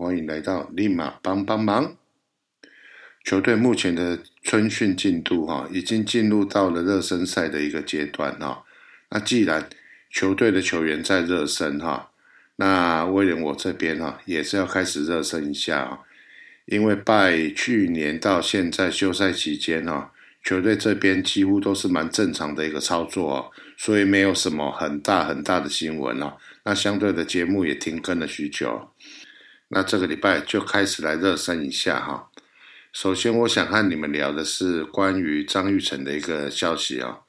欢迎来到立马帮帮忙。球队目前的春训进度哈，已经进入到了热身赛的一个阶段哈。那既然球队的球员在热身哈，那威廉我这边哈也是要开始热身一下啊。因为拜去年到现在休赛期间哈，球队这边几乎都是蛮正常的一个操作，所以没有什么很大很大的新闻啊。那相对的节目也停更了许久，那这个礼拜就开始来热身一下哈。首先，我想和你们聊的是关于张玉成的一个消息啊。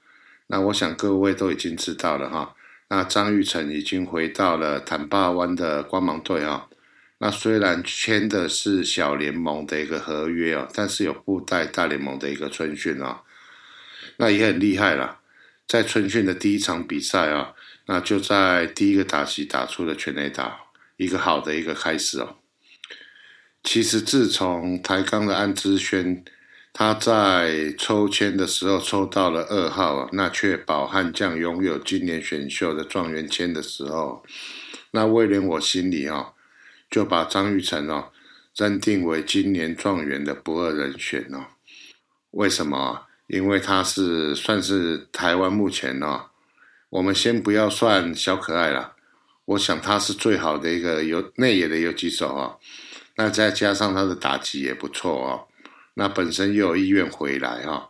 那我想各位都已经知道了哈。那张玉成已经回到了坦巴湾的光芒队啊。那虽然签的是小联盟的一个合约啊，但是有附带大联盟的一个春训啊。那也很厉害了，在春训的第一场比赛啊。那就在第一个打席打出了全垒打，一个好的一个开始哦。其实自从台钢的安之轩，他在抽签的时候抽到了二号，那确保悍将拥有今年选秀的状元签的时候，那威廉我心里啊，就把张玉成哦认定为今年状元的不二人选哦。为什么？因为他是算是台湾目前哦。我们先不要算小可爱了，我想他是最好的一个有内野的游击手啊，那再加上他的打击也不错哦，那本身又有意愿回来哈，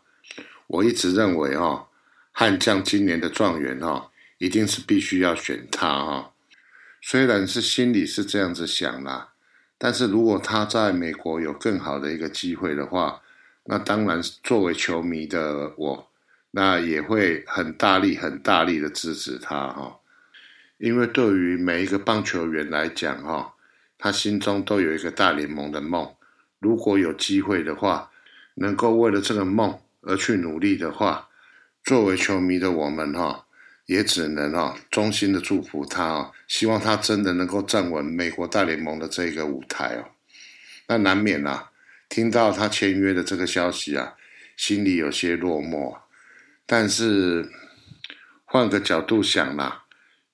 我一直认为哈，悍将今年的状元哈，一定是必须要选他哈，虽然是心里是这样子想啦，但是如果他在美国有更好的一个机会的话，那当然作为球迷的我。那也会很大力、很大力的支持他哈，因为对于每一个棒球员来讲哈，他心中都有一个大联盟的梦。如果有机会的话，能够为了这个梦而去努力的话，作为球迷的我们哈，也只能哈衷心的祝福他哦，希望他真的能够站稳美国大联盟的这个舞台哦。那难免啊，听到他签约的这个消息啊，心里有些落寞。但是换个角度想啦，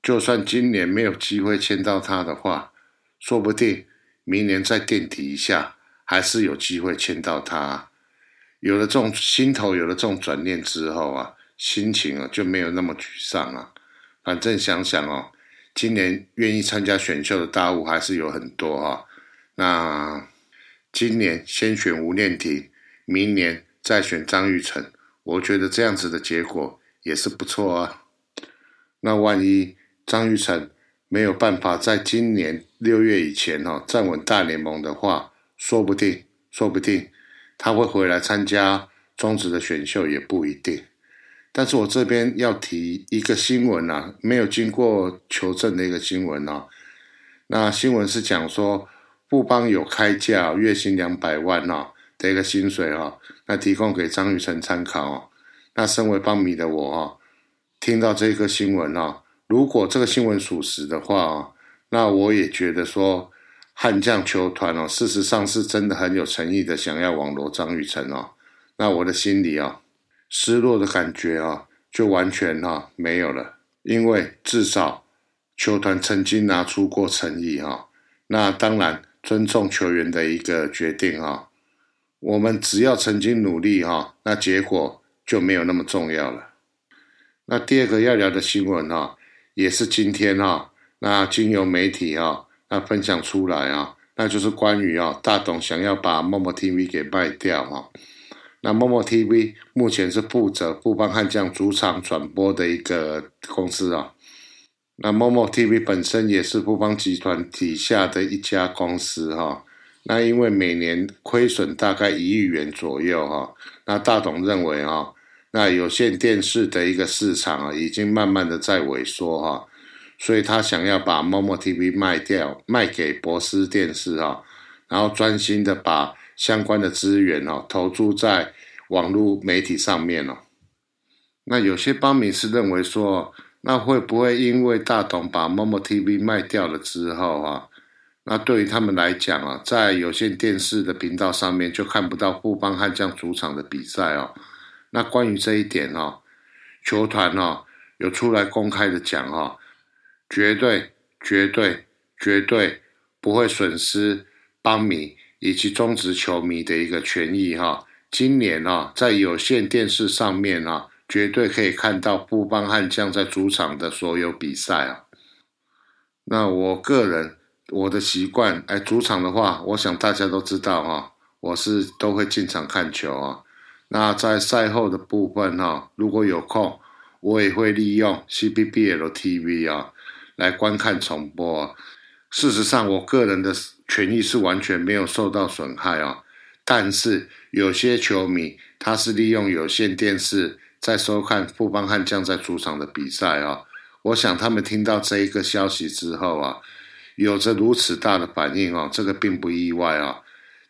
就算今年没有机会签到他的话，说不定明年再垫底一下，还是有机会签到他。有了这种心头有了这种转念之后啊，心情啊就没有那么沮丧了。反正想想哦，今年愿意参加选秀的大物还是有很多哈。那今年先选吴念婷，明年再选张玉成。我觉得这样子的结果也是不错啊。那万一张玉成没有办法在今年六月以前哦站稳大联盟的话，说不定，说不定他会回来参加中职的选秀也不一定。但是我这边要提一个新闻啊，没有经过求证的一个新闻啊。那新闻是讲说，富邦有开价月薪两百万哦。的一个薪水啊，那提供给张玉成参考哦。那身为邦迷的我啊，听到这个新闻哦，如果这个新闻属实的话，那我也觉得说悍将球团哦，事实上是真的很有诚意的想要网罗张雨晨哦。那我的心里啊，失落的感觉啊，就完全哈没有了，因为至少球团曾经拿出过诚意哈。那当然尊重球员的一个决定哈。我们只要曾经努力哈，那结果就没有那么重要了。那第二个要聊的新闻哈，也是今天哈，那经由媒体哈，那分享出来啊，那就是关于啊大董想要把默默 TV 给卖掉哈。那默默 TV 目前是负责富邦悍将主场转播的一个公司啊。那默默 TV 本身也是富邦集团底下的一家公司哈。那因为每年亏损大概一亿元左右哈，那大董认为哈，那有线电视的一个市场啊，已经慢慢的在萎缩哈，所以他想要把某某 TV 卖掉，卖给博斯电视啊，然后专心的把相关的资源哦投注在网络媒体上面哦。那有些邦迷是认为说，那会不会因为大董把某某 TV 卖掉了之后啊？那对于他们来讲啊，在有线电视的频道上面就看不到富邦悍将主场的比赛哦。那关于这一点哦，球团哦有出来公开的讲哈，绝对、绝对、绝对不会损失邦迷以及中职球迷的一个权益哈。今年啊，在有线电视上面啊，绝对可以看到布邦悍将在主场的所有比赛啊。那我个人我的习惯，哎，主场的话，我想大家都知道哈，我是都会进场看球啊。那在赛后的部分哈，如果有空，我也会利用 CBBL TV 啊来观看重播。事实上，我个人的权益是完全没有受到损害啊。但是有些球迷他是利用有线电视在收看富邦悍将在主场的比赛啊。我想他们听到这一个消息之后啊，有着如此大的反应啊，这个并不意外啊。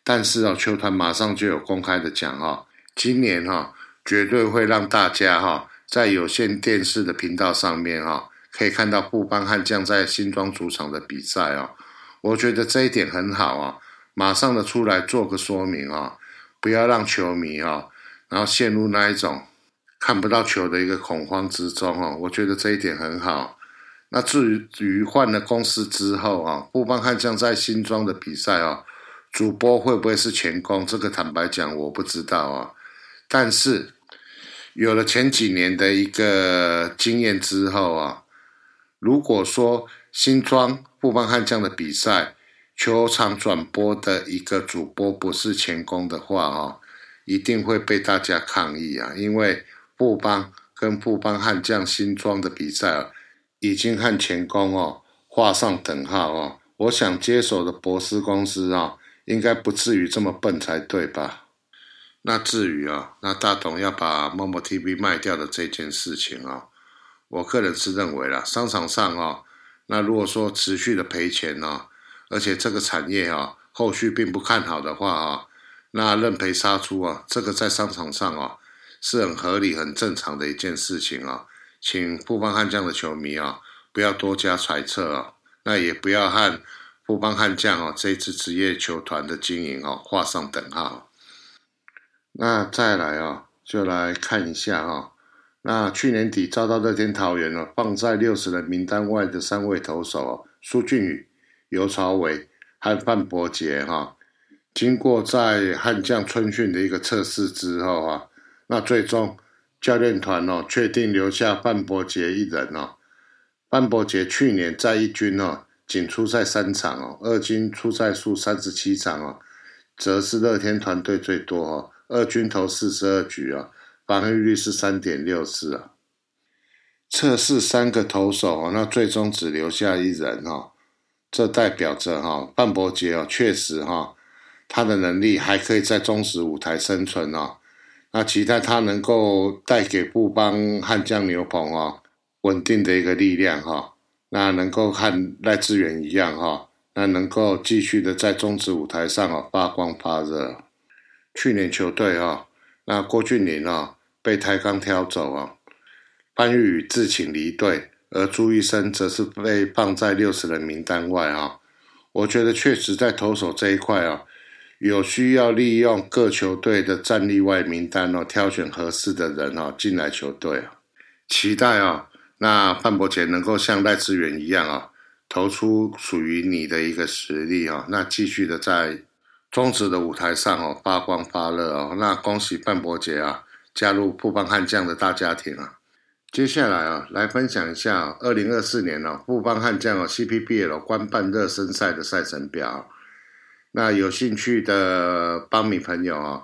但是啊，球团马上就有公开的讲啊，今年哈绝对会让大家哈在有线电视的频道上面哈可以看到富邦悍将在新庄主场的比赛哦。我觉得这一点很好啊。马上的出来做个说明啊，不要让球迷啊，然后陷入那一种看不到球的一个恐慌之中哦。我觉得这一点很好。那至于于换了公司之后啊，布邦悍将在新庄的比赛啊，主播会不会是前工？这个坦白讲我不知道啊。但是有了前几年的一个经验之后啊，如果说新庄布邦悍将的比赛，球场转播的一个主播不是前工的话，哦，一定会被大家抗议啊！因为布邦跟布邦悍将新庄的比赛啊，已经和前工哦画上等号哦。我想接手的博斯公司啊，应该不至于这么笨才对吧？那至于啊，那大董要把某某 TV 卖掉的这件事情啊，我个人是认为啦，商场上啊，那如果说持续的赔钱呢？而且这个产业啊，后续并不看好的话啊，那认赔杀出啊，这个在商场上啊是很合理、很正常的一件事情啊。请富邦悍将的球迷啊，不要多加揣测啊，那也不要和富邦悍将啊这支职业球团的经营啊画上等号。那再来啊，就来看一下啊，那去年底遭到乐天桃园了放在六十人名单外的三位投手哦苏俊宇。尤朝伟和范伯杰哈，经过在悍将春训的一个测试之后啊，那最终教练团哦确定留下范伯杰一人哦。范伯杰去年在一军哦仅出赛三场哦，二军出赛数三十七场哦，则是乐天团队最多哦。二军投四十二局啊，防御率是三点六四啊。测试三个投手哦，那最终只留下一人哦。这代表着哈，范伯杰哦，确实哈，他的能力还可以在中实舞台生存哦。那期待他能够带给布邦悍将牛棚哦，稳定的一个力量哈。那能够和赖志远一样哈，那能够继续的在中职舞台上哦发光发热。去年球队啊，那郭俊麟啊被台钢挑走啊，潘玉宇自请离队。而朱医生则是被放在六十人名单外啊，我觉得确实在投手这一块啊，有需要利用各球队的战力外名单哦，挑选合适的人哦进来球队啊，期待啊，那范博杰能够像赖志远一样啊，投出属于你的一个实力啊，那继续的在中职的舞台上哦发光发热哦，那恭喜半博杰啊，加入富邦悍将的大家庭啊。接下来啊，来分享一下二零二四年哦，富邦悍将哦 CPBL 官办热身赛的赛程表。那有兴趣的邦米朋友啊，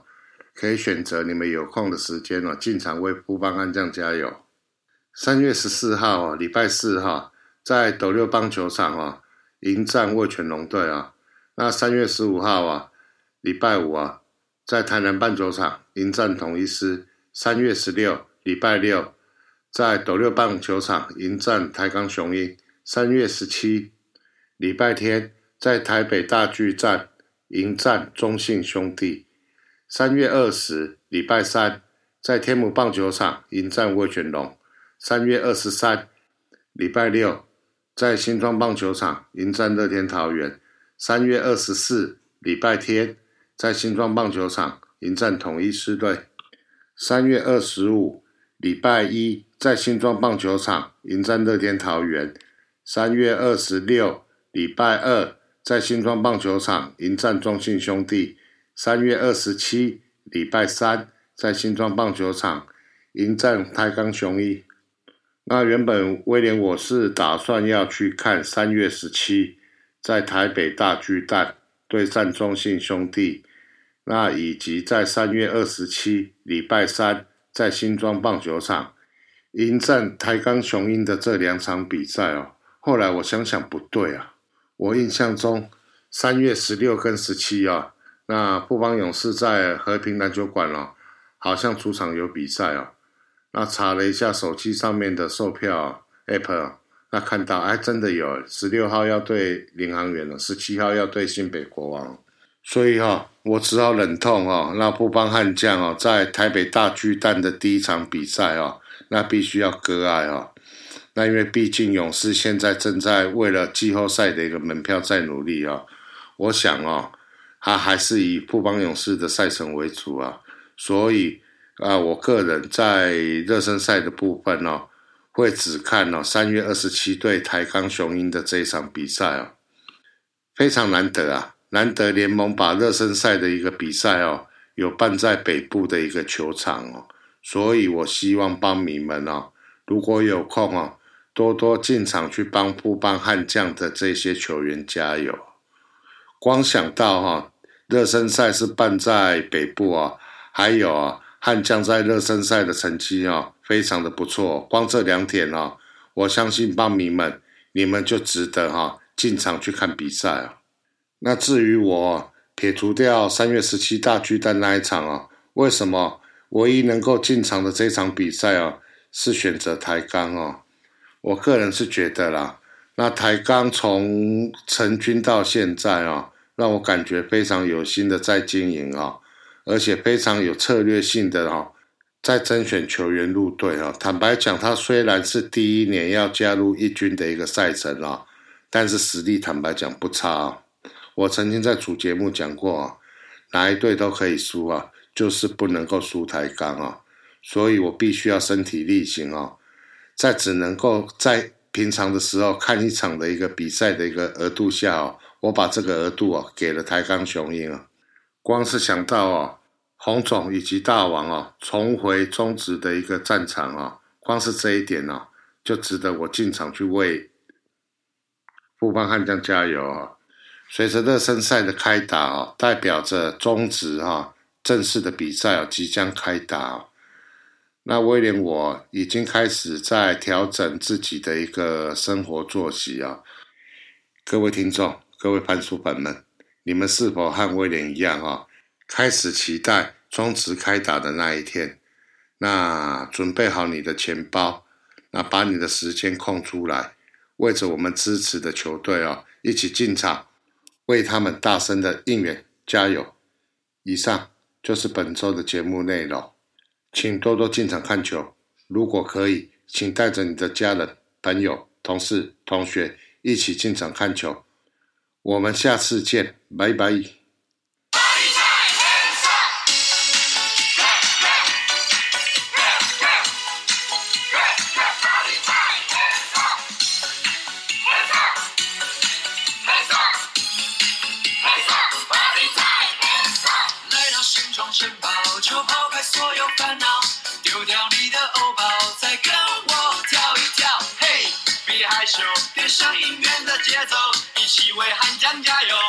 可以选择你们有空的时间哦，进场为富邦悍将加油。三月十四号啊，礼拜四哈，在斗六棒球场啊，迎战味全龙队啊。那三月十五号啊，礼拜五啊，在台南棒球场迎战统一师。三月十六，礼拜六。在斗六棒球场迎战台钢雄鹰，三月十七礼拜天在台北大巨蛋迎战中信兄弟，三月二十礼拜三在天母棒球场迎战威权龙，三月二十三礼拜六在新庄棒球场迎战乐天桃园，三月二十四礼拜天在新庄棒球场迎战统一狮队，三月二十五礼拜一。在新庄棒球场迎战乐天桃园，三月二十六礼拜二在新庄棒球场迎战中信兄弟；三月二十七礼拜三在新庄棒球场迎战台钢雄一。那原本威廉我是打算要去看三月十七在台北大巨蛋对战中信兄弟，那以及在三月二十七礼拜三在新庄棒球场迎战台钢雄鹰的这两场比赛哦。后来我想想不对啊，我印象中三月十六跟十七啊，那富邦勇士在和平篮球馆哦，好像主场有比赛哦。那查了一下手机上面的售票 app，那看到哎真的有十六号要对领航员了，十七号要对新北国王，所以哈我只好忍痛哦，那不帮悍将哦，在台北大巨蛋的第一场比赛哦，那必须要割爱哦。那因为毕竟勇士现在正在为了季后赛的一个门票在努力啊，我想哦，他还是以富邦勇士的赛程为主啊，所以啊，我个人在热身赛的部分哦，会只看哦三月二十七对台钢雄鹰的这一场比赛哦，非常难得啊，难得联盟把热身赛的一个比赛哦，有办在北部的一个球场哦，所以我希望帮迷们哦，如果有空哦。多多进场去帮富邦悍将的这些球员加油！光想到哈热身赛是办在北部啊，还有啊悍将在热身赛的成绩啊非常的不错。光这两点哦，我相信棒迷们你们就值得哈进场去看比赛啊。那至于我撇除掉三月十七大巨蛋那一场啊，为什么唯一能够进场的这场比赛啊是选择台钢哦？我个人是觉得啦，那台钢从成军到现在啊，让我感觉非常有心的在经营啊，而且非常有策略性的哦，在甄选球员入队啊。坦白讲，他虽然是第一年要加入一军的一个赛程啊，但是实力坦白讲不差啊。我曾经在主节目讲过啊，哪一队都可以输啊，就是不能够输台钢啊，所以我必须要身体力行啊。在只能够在平常的时候看一场的一个比赛的一个额度下哦，我把这个额度啊给了台钢雄鹰啊。光是想到哦，洪总以及大王哦重回中职的一个战场哦，光是这一点哦，就值得我进场去为富邦悍将加油啊！随着热身赛的开打哦，代表着中职哈正式的比赛哦即将开打。那威廉，我已经开始在调整自己的一个生活作息啊。各位听众，各位番薯粉们，你们是否和威廉一样啊？开始期待中职开打的那一天？那准备好你的钱包，那把你的时间空出来，为着我们支持的球队哦，一起进场，为他们大声的应援加油。以上就是本周的节目内容。请多多进场看球，如果可以，请带着你的家人、朋友、同事、同学一起进场看球。我们下次见，拜拜。为汉江加油！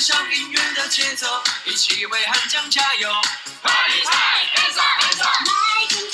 跟上音乐的节奏，一起为汉江加油！Party time，hands up，hands up。